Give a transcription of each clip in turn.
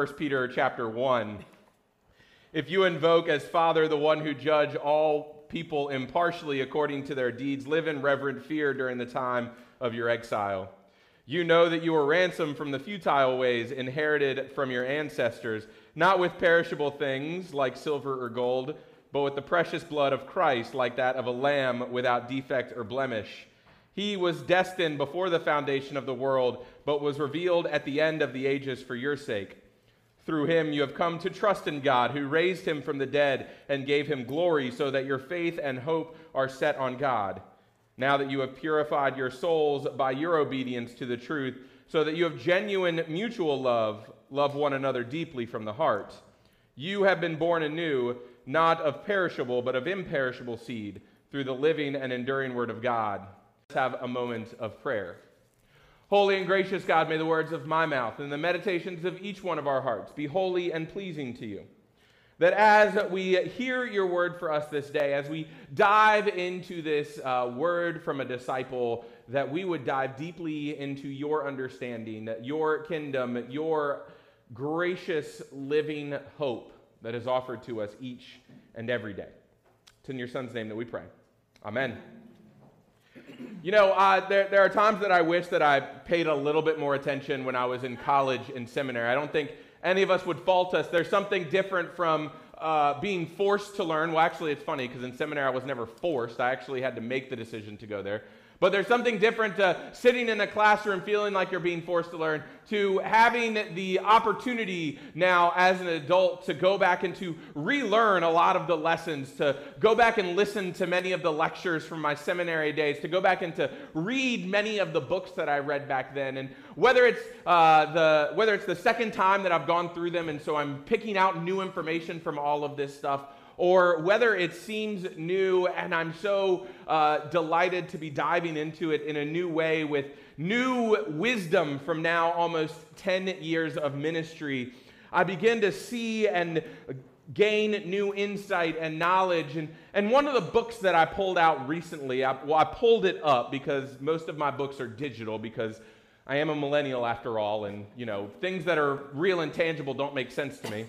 1 Peter chapter 1. If you invoke as Father the one who judge all people impartially according to their deeds, live in reverent fear during the time of your exile. You know that you were ransomed from the futile ways inherited from your ancestors, not with perishable things like silver or gold, but with the precious blood of Christ, like that of a lamb without defect or blemish. He was destined before the foundation of the world, but was revealed at the end of the ages for your sake. Through him you have come to trust in God, who raised him from the dead and gave him glory, so that your faith and hope are set on God. Now that you have purified your souls by your obedience to the truth, so that you have genuine mutual love, love one another deeply from the heart. You have been born anew, not of perishable, but of imperishable seed, through the living and enduring word of God. Let's have a moment of prayer. Holy and gracious God, may the words of my mouth and the meditations of each one of our hearts be holy and pleasing to you. That as we hear your word for us this day, as we dive into this uh, word from a disciple, that we would dive deeply into your understanding, your kingdom, your gracious living hope that is offered to us each and every day. It's in your son's name that we pray. Amen. You know, uh, there, there are times that I wish that I paid a little bit more attention when I was in college and seminary. I don't think any of us would fault us. There's something different from uh, being forced to learn. Well, actually, it's funny because in seminary I was never forced. I actually had to make the decision to go there. But there's something different to sitting in a classroom feeling like you're being forced to learn, to having the opportunity now as an adult to go back and to relearn a lot of the lessons, to go back and listen to many of the lectures from my seminary days, to go back and to read many of the books that I read back then. And whether it's, uh, the, whether it's the second time that I've gone through them, and so I'm picking out new information from all of this stuff, or whether it seems new and I'm so uh, delighted to be diving into it in a new way with new wisdom from now almost 10 years of ministry, I begin to see and gain new insight and knowledge. And, and one of the books that I pulled out recently, I, well, I pulled it up because most of my books are digital because I am a millennial after all, and you know, things that are real and tangible don't make sense to me.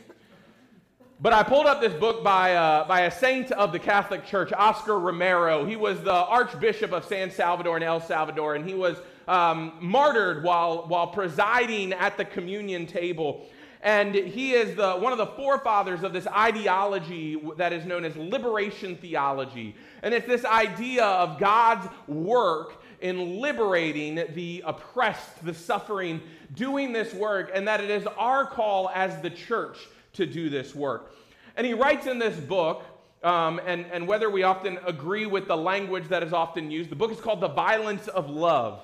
But I pulled up this book by, uh, by a saint of the Catholic Church, Oscar Romero. He was the Archbishop of San Salvador in El Salvador, and he was um, martyred while, while presiding at the communion table. And he is the, one of the forefathers of this ideology that is known as liberation theology. And it's this idea of God's work in liberating the oppressed, the suffering, doing this work, and that it is our call as the church to do this work. And he writes in this book, um, and, and whether we often agree with the language that is often used, the book is called The Violence of Love.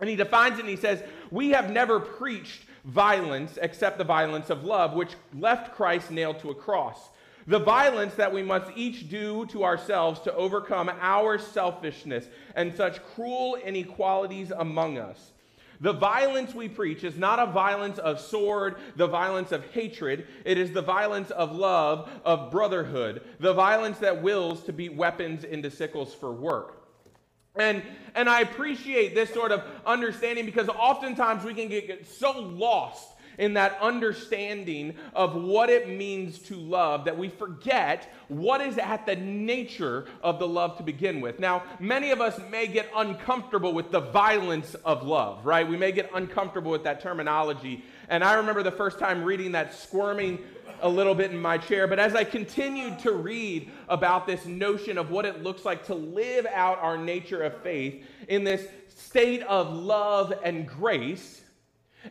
And he defines it and he says, We have never preached violence except the violence of love, which left Christ nailed to a cross. The violence that we must each do to ourselves to overcome our selfishness and such cruel inequalities among us. The violence we preach is not a violence of sword, the violence of hatred. It is the violence of love, of brotherhood, the violence that wills to beat weapons into sickles for work. And, and I appreciate this sort of understanding because oftentimes we can get so lost in that understanding of what it means to love that we forget what is at the nature of the love to begin with. Now, many of us may get uncomfortable with the violence of love, right? We may get uncomfortable with that terminology. And I remember the first time reading that squirming a little bit in my chair. But as I continued to read about this notion of what it looks like to live out our nature of faith in this state of love and grace,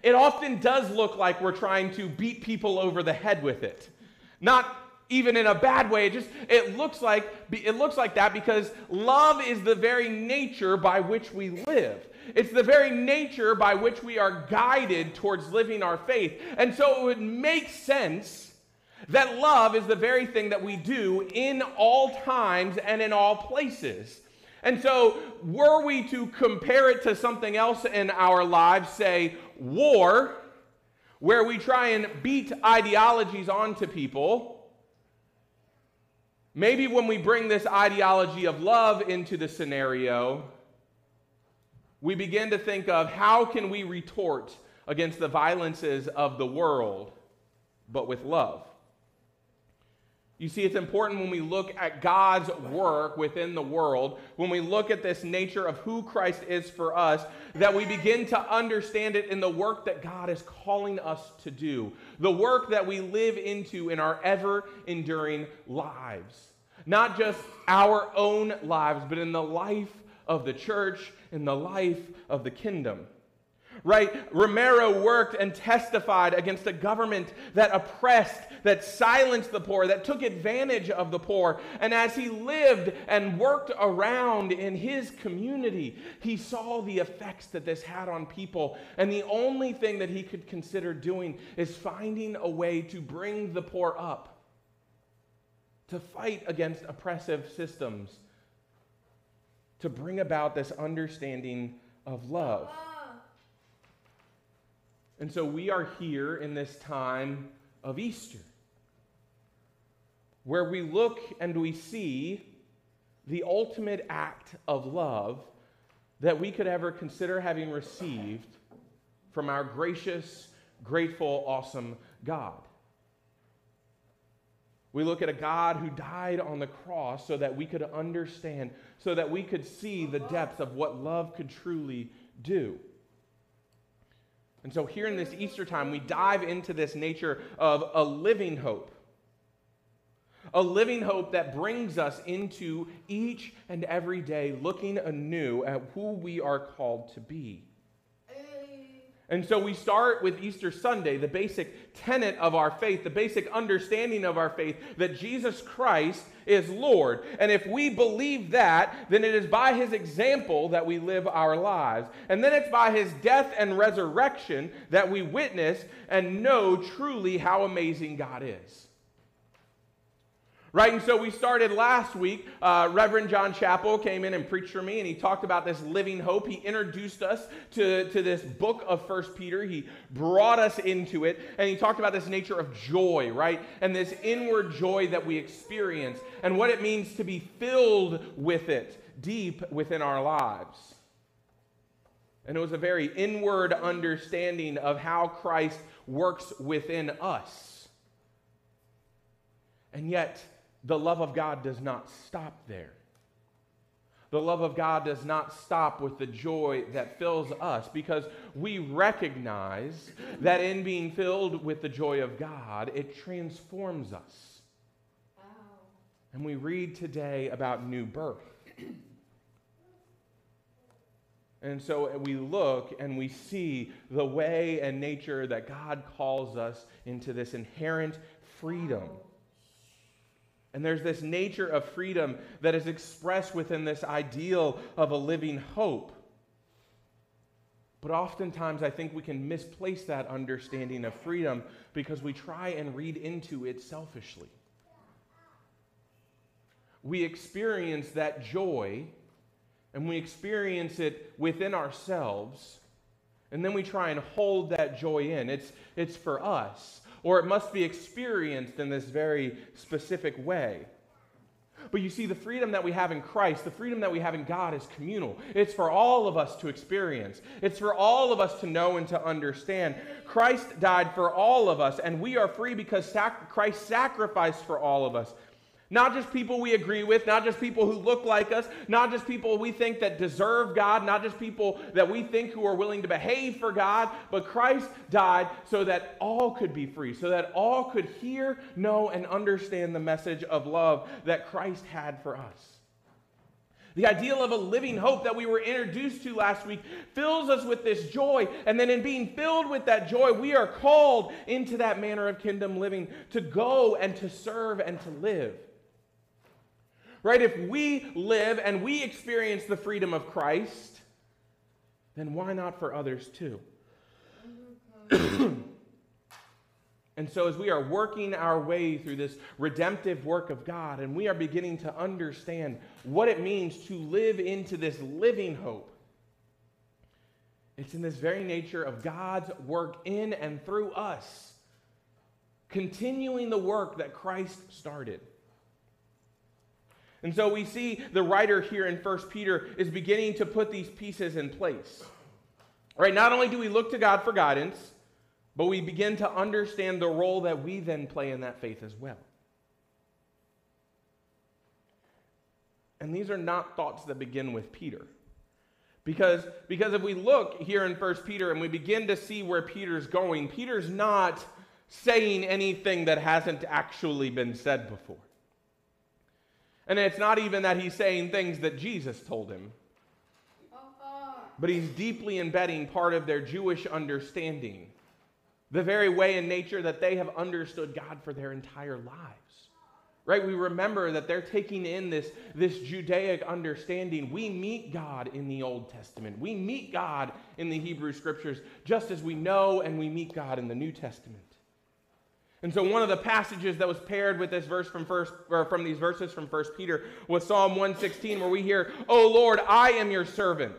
it often does look like we're trying to beat people over the head with it. Not even in a bad way. It just it looks like it looks like that because love is the very nature by which we live. It's the very nature by which we are guided towards living our faith. And so it would make sense that love is the very thing that we do in all times and in all places. And so, were we to compare it to something else in our lives, say war, where we try and beat ideologies onto people, maybe when we bring this ideology of love into the scenario, we begin to think of how can we retort against the violences of the world, but with love. You see, it's important when we look at God's work within the world, when we look at this nature of who Christ is for us, that we begin to understand it in the work that God is calling us to do, the work that we live into in our ever enduring lives. Not just our own lives, but in the life of the church, in the life of the kingdom right? Romero worked and testified against a government that oppressed, that silenced the poor, that took advantage of the poor. And as he lived and worked around in his community, he saw the effects that this had on people. And the only thing that he could consider doing is finding a way to bring the poor up, to fight against oppressive systems, to bring about this understanding of love. And so we are here in this time of Easter, where we look and we see the ultimate act of love that we could ever consider having received from our gracious, grateful, awesome God. We look at a God who died on the cross so that we could understand, so that we could see the depth of what love could truly do. And so, here in this Easter time, we dive into this nature of a living hope. A living hope that brings us into each and every day looking anew at who we are called to be. And so we start with Easter Sunday, the basic tenet of our faith, the basic understanding of our faith that Jesus Christ is Lord. And if we believe that, then it is by his example that we live our lives. And then it's by his death and resurrection that we witness and know truly how amazing God is. Right? And so we started last week. Uh, Reverend John Chappell came in and preached for me, and he talked about this living hope. He introduced us to, to this book of First Peter. He brought us into it, and he talked about this nature of joy, right? And this inward joy that we experience, and what it means to be filled with it deep within our lives. And it was a very inward understanding of how Christ works within us. And yet, the love of God does not stop there. The love of God does not stop with the joy that fills us because we recognize that in being filled with the joy of God, it transforms us. Wow. And we read today about new birth. and so we look and we see the way and nature that God calls us into this inherent freedom. And there's this nature of freedom that is expressed within this ideal of a living hope. But oftentimes, I think we can misplace that understanding of freedom because we try and read into it selfishly. We experience that joy and we experience it within ourselves, and then we try and hold that joy in. It's, it's for us or it must be experienced in this very specific way. But you see, the freedom that we have in Christ, the freedom that we have in God is communal. It's for all of us to experience, it's for all of us to know and to understand. Christ died for all of us, and we are free because sac- Christ sacrificed for all of us. Not just people we agree with, not just people who look like us, not just people we think that deserve God, not just people that we think who are willing to behave for God, but Christ died so that all could be free, so that all could hear, know, and understand the message of love that Christ had for us. The ideal of a living hope that we were introduced to last week fills us with this joy. And then, in being filled with that joy, we are called into that manner of kingdom living to go and to serve and to live. Right? If we live and we experience the freedom of Christ, then why not for others too? and so, as we are working our way through this redemptive work of God, and we are beginning to understand what it means to live into this living hope, it's in this very nature of God's work in and through us, continuing the work that Christ started. And so we see the writer here in 1 Peter is beginning to put these pieces in place. Right? Not only do we look to God for guidance, but we begin to understand the role that we then play in that faith as well. And these are not thoughts that begin with Peter. Because, because if we look here in 1 Peter and we begin to see where Peter's going, Peter's not saying anything that hasn't actually been said before. And it's not even that he's saying things that Jesus told him, but he's deeply embedding part of their Jewish understanding, the very way in nature that they have understood God for their entire lives. Right? We remember that they're taking in this, this Judaic understanding. We meet God in the Old Testament. We meet God in the Hebrew Scriptures, just as we know and we meet God in the New Testament. And so one of the passages that was paired with this verse from first or from these verses from First Peter was Psalm 116 where we hear, "Oh Lord, I am your servant,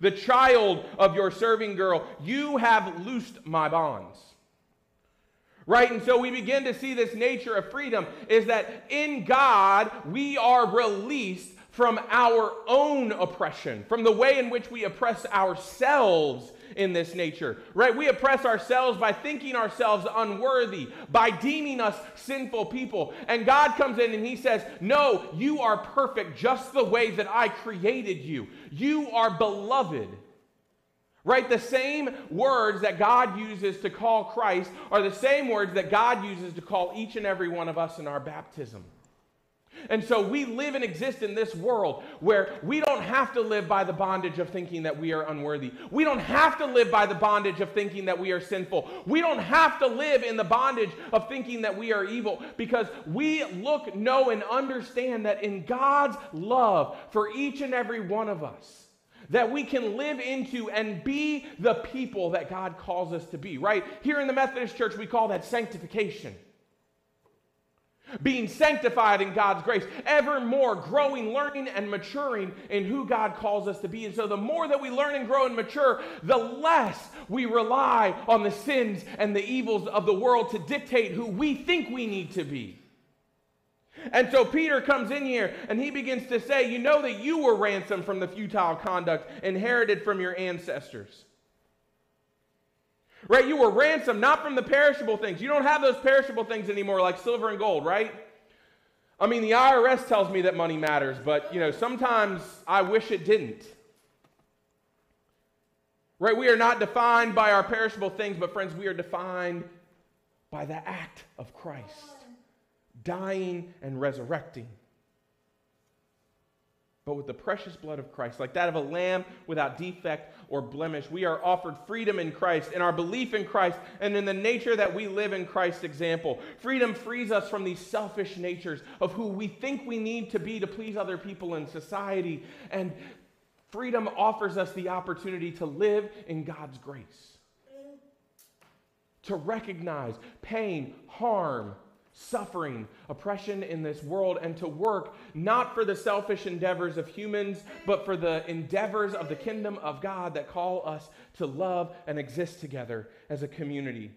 the child of your serving girl. You have loosed my bonds." Right? And so we begin to see this nature of freedom is that in God we are released from our own oppression, from the way in which we oppress ourselves in this nature, right? We oppress ourselves by thinking ourselves unworthy, by deeming us sinful people. And God comes in and He says, No, you are perfect just the way that I created you. You are beloved. Right? The same words that God uses to call Christ are the same words that God uses to call each and every one of us in our baptism. And so we live and exist in this world where we don't have to live by the bondage of thinking that we are unworthy. We don't have to live by the bondage of thinking that we are sinful. We don't have to live in the bondage of thinking that we are evil because we look, know, and understand that in God's love for each and every one of us, that we can live into and be the people that God calls us to be, right? Here in the Methodist Church, we call that sanctification being sanctified in God's grace, ever more growing, learning, and maturing in who God calls us to be. And so, the more that we learn and grow and mature, the less we rely on the sins and the evils of the world to dictate who we think we need to be. And so Peter comes in here and he begins to say, You know that you were ransomed from the futile conduct inherited from your ancestors. Right? You were ransomed not from the perishable things. You don't have those perishable things anymore like silver and gold, right? I mean, the IRS tells me that money matters, but you know, sometimes I wish it didn't. Right? We are not defined by our perishable things, but friends, we are defined by the act of Christ dying and resurrecting but with the precious blood of Christ, like that of a lamb without defect or blemish. We are offered freedom in Christ, in our belief in Christ, and in the nature that we live in Christ's example. Freedom frees us from these selfish natures of who we think we need to be to please other people in society. And freedom offers us the opportunity to live in God's grace, to recognize pain, harm, suffering, oppression in this world, and to work not for the selfish endeavors of humans, but for the endeavors of the kingdom of God that call us to love and exist together as a community.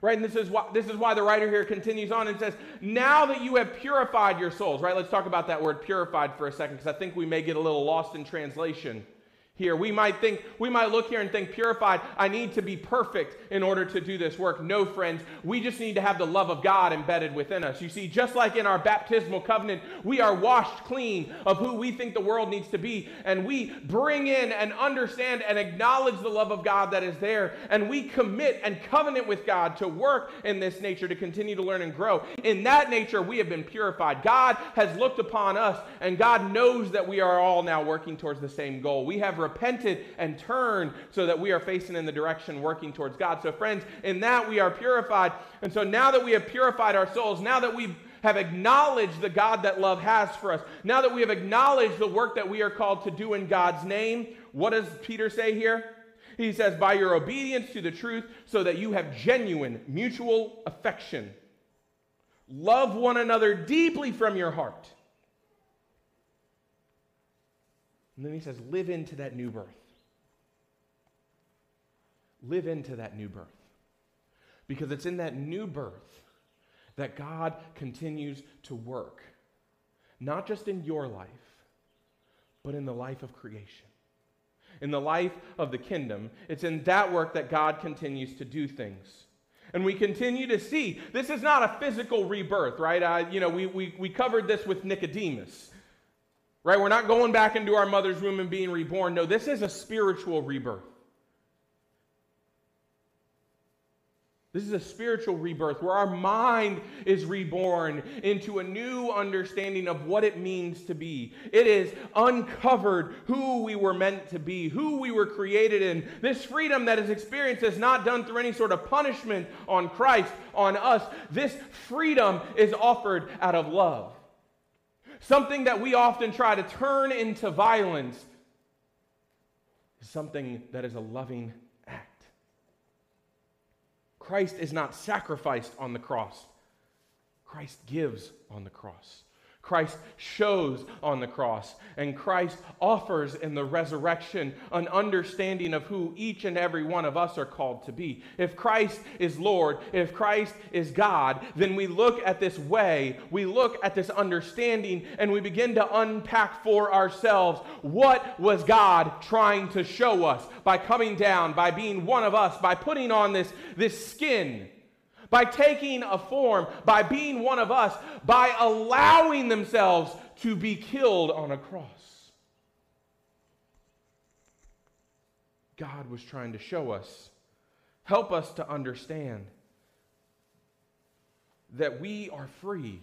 Right? And this is why this is why the writer here continues on and says, "Now that you have purified your souls." Right? Let's talk about that word purified for a second because I think we may get a little lost in translation here. We might think, we might look here and think, purified, I need to be perfect in order to do this work. No, friends, we just need to have the love of God embedded within us. You see, just like in our baptismal covenant, we are washed clean of who we think the world needs to be, and we bring in and understand and acknowledge the love of God that is there, and we commit and covenant with God to work in this nature to continue to learn and grow. In that nature, we have been purified. God has looked upon us, and God knows that we are all now working towards the same goal. We have repented and turned so that we are facing in the direction working towards God. So, friends, in that we are purified. And so now that we have purified our souls, now that we have acknowledged the God that love has for us, now that we have acknowledged the work that we are called to do in God's name, what does Peter say here? He says, by your obedience to the truth, so that you have genuine mutual affection. Love one another deeply from your heart And then he says, live into that new birth. Live into that new birth. Because it's in that new birth that God continues to work, not just in your life, but in the life of creation. In the life of the kingdom, it's in that work that God continues to do things. And we continue to see this is not a physical rebirth, right? You know, we, we, we covered this with Nicodemus. Right? We're not going back into our mother's womb and being reborn. No, this is a spiritual rebirth. This is a spiritual rebirth where our mind is reborn into a new understanding of what it means to be. It is uncovered who we were meant to be, who we were created in. This freedom that is experienced is not done through any sort of punishment on Christ, on us. This freedom is offered out of love. Something that we often try to turn into violence is something that is a loving act. Christ is not sacrificed on the cross, Christ gives on the cross. Christ shows on the cross, and Christ offers in the resurrection an understanding of who each and every one of us are called to be. If Christ is Lord, if Christ is God, then we look at this way, we look at this understanding, and we begin to unpack for ourselves what was God trying to show us by coming down, by being one of us, by putting on this, this skin by taking a form, by being one of us, by allowing themselves to be killed on a cross. God was trying to show us, help us to understand that we are free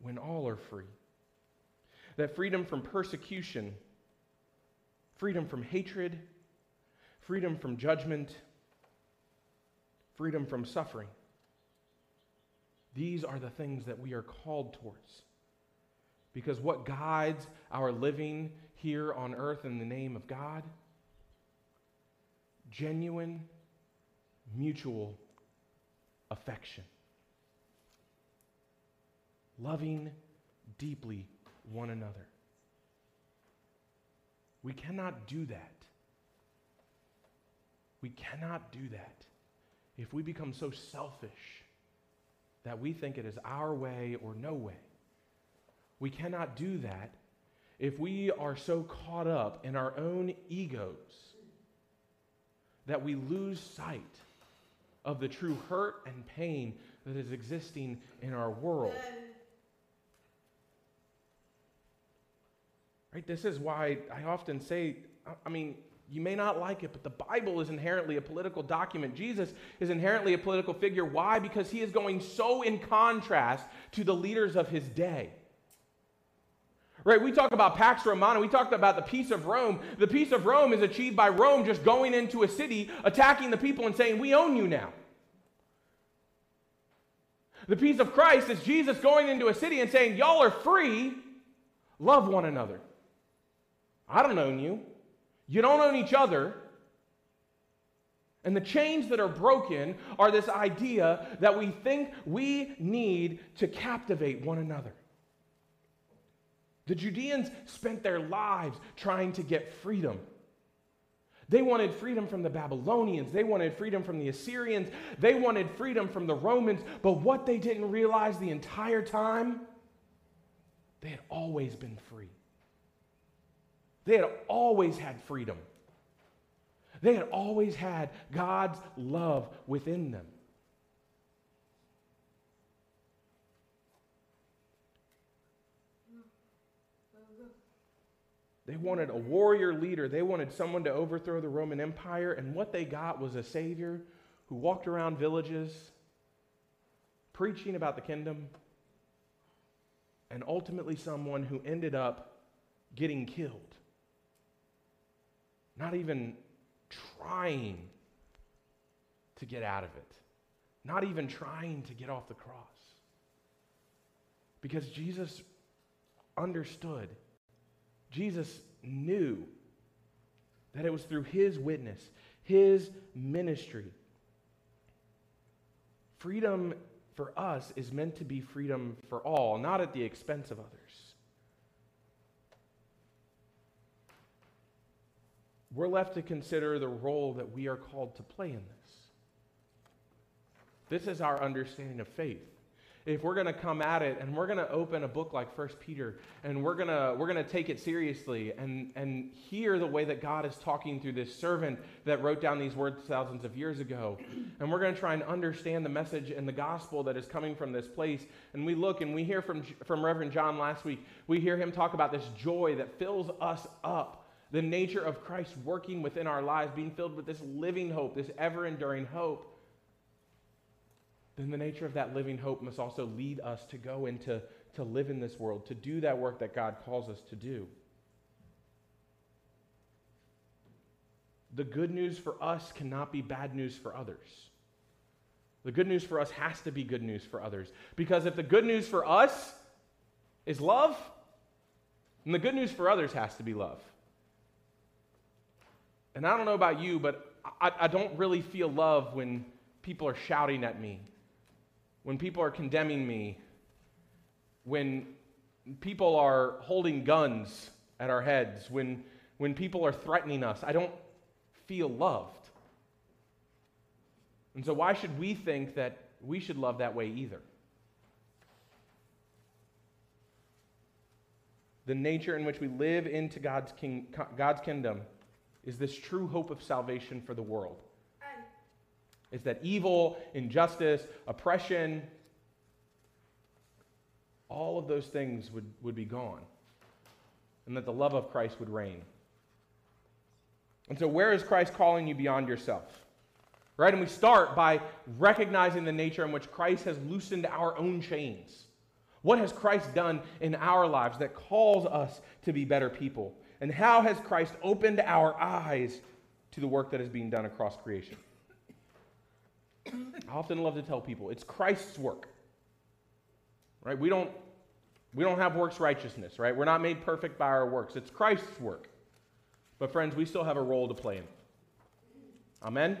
when all are free. That freedom from persecution, freedom from hatred, freedom from judgment, freedom from suffering. These are the things that we are called towards. Because what guides our living here on earth in the name of God? Genuine, mutual affection. Loving deeply one another. We cannot do that. We cannot do that if we become so selfish that we think it is our way or no way. We cannot do that if we are so caught up in our own egos that we lose sight of the true hurt and pain that is existing in our world. Right? This is why I often say, I mean, you may not like it, but the Bible is inherently a political document. Jesus is inherently a political figure. Why? Because he is going so in contrast to the leaders of his day. Right, we talk about Pax Romana, we talked about the peace of Rome. The peace of Rome is achieved by Rome just going into a city, attacking the people, and saying, We own you now. The peace of Christ is Jesus going into a city and saying, Y'all are free, love one another. I don't own you. You don't own each other. And the chains that are broken are this idea that we think we need to captivate one another. The Judeans spent their lives trying to get freedom, They wanted freedom from the Babylonians. They wanted freedom from the Assyrians. They wanted freedom from the Romans. But what they didn't realize the entire time, they had always been free. They had always had freedom. They had always had God's love within them. They wanted a warrior leader. They wanted someone to overthrow the Roman Empire. And what they got was a Savior who walked around villages preaching about the kingdom. And ultimately, someone who ended up getting killed. Not even trying to get out of it, not even trying to get off the cross. Because Jesus understood Jesus knew that it was through his witness, his ministry. Freedom for us is meant to be freedom for all, not at the expense of others. We're left to consider the role that we are called to play in this. This is our understanding of faith if we're going to come at it and we're going to open a book like First Peter and we're going to we're going to take it seriously and and hear the way that God is talking through this servant that wrote down these words thousands of years ago and we're going to try and understand the message and the gospel that is coming from this place and we look and we hear from from Reverend John last week we hear him talk about this joy that fills us up the nature of Christ working within our lives being filled with this living hope this ever enduring hope then the nature of that living hope must also lead us to go into to live in this world, to do that work that God calls us to do. The good news for us cannot be bad news for others. The good news for us has to be good news for others. Because if the good news for us is love, then the good news for others has to be love. And I don't know about you, but I, I don't really feel love when people are shouting at me when people are condemning me, when people are holding guns at our heads, when, when people are threatening us, I don't feel loved. And so, why should we think that we should love that way either? The nature in which we live into God's, king, God's kingdom is this true hope of salvation for the world is that evil, injustice, oppression, all of those things would, would be gone, and that the love of Christ would reign. And so, where is Christ calling you beyond yourself? Right? And we start by recognizing the nature in which Christ has loosened our own chains. What has Christ done in our lives that calls us to be better people? And how has Christ opened our eyes to the work that is being done across creation? I often love to tell people it's Christ's work. Right? We don't we don't have works righteousness, right? We're not made perfect by our works. It's Christ's work. But friends, we still have a role to play in. Amen.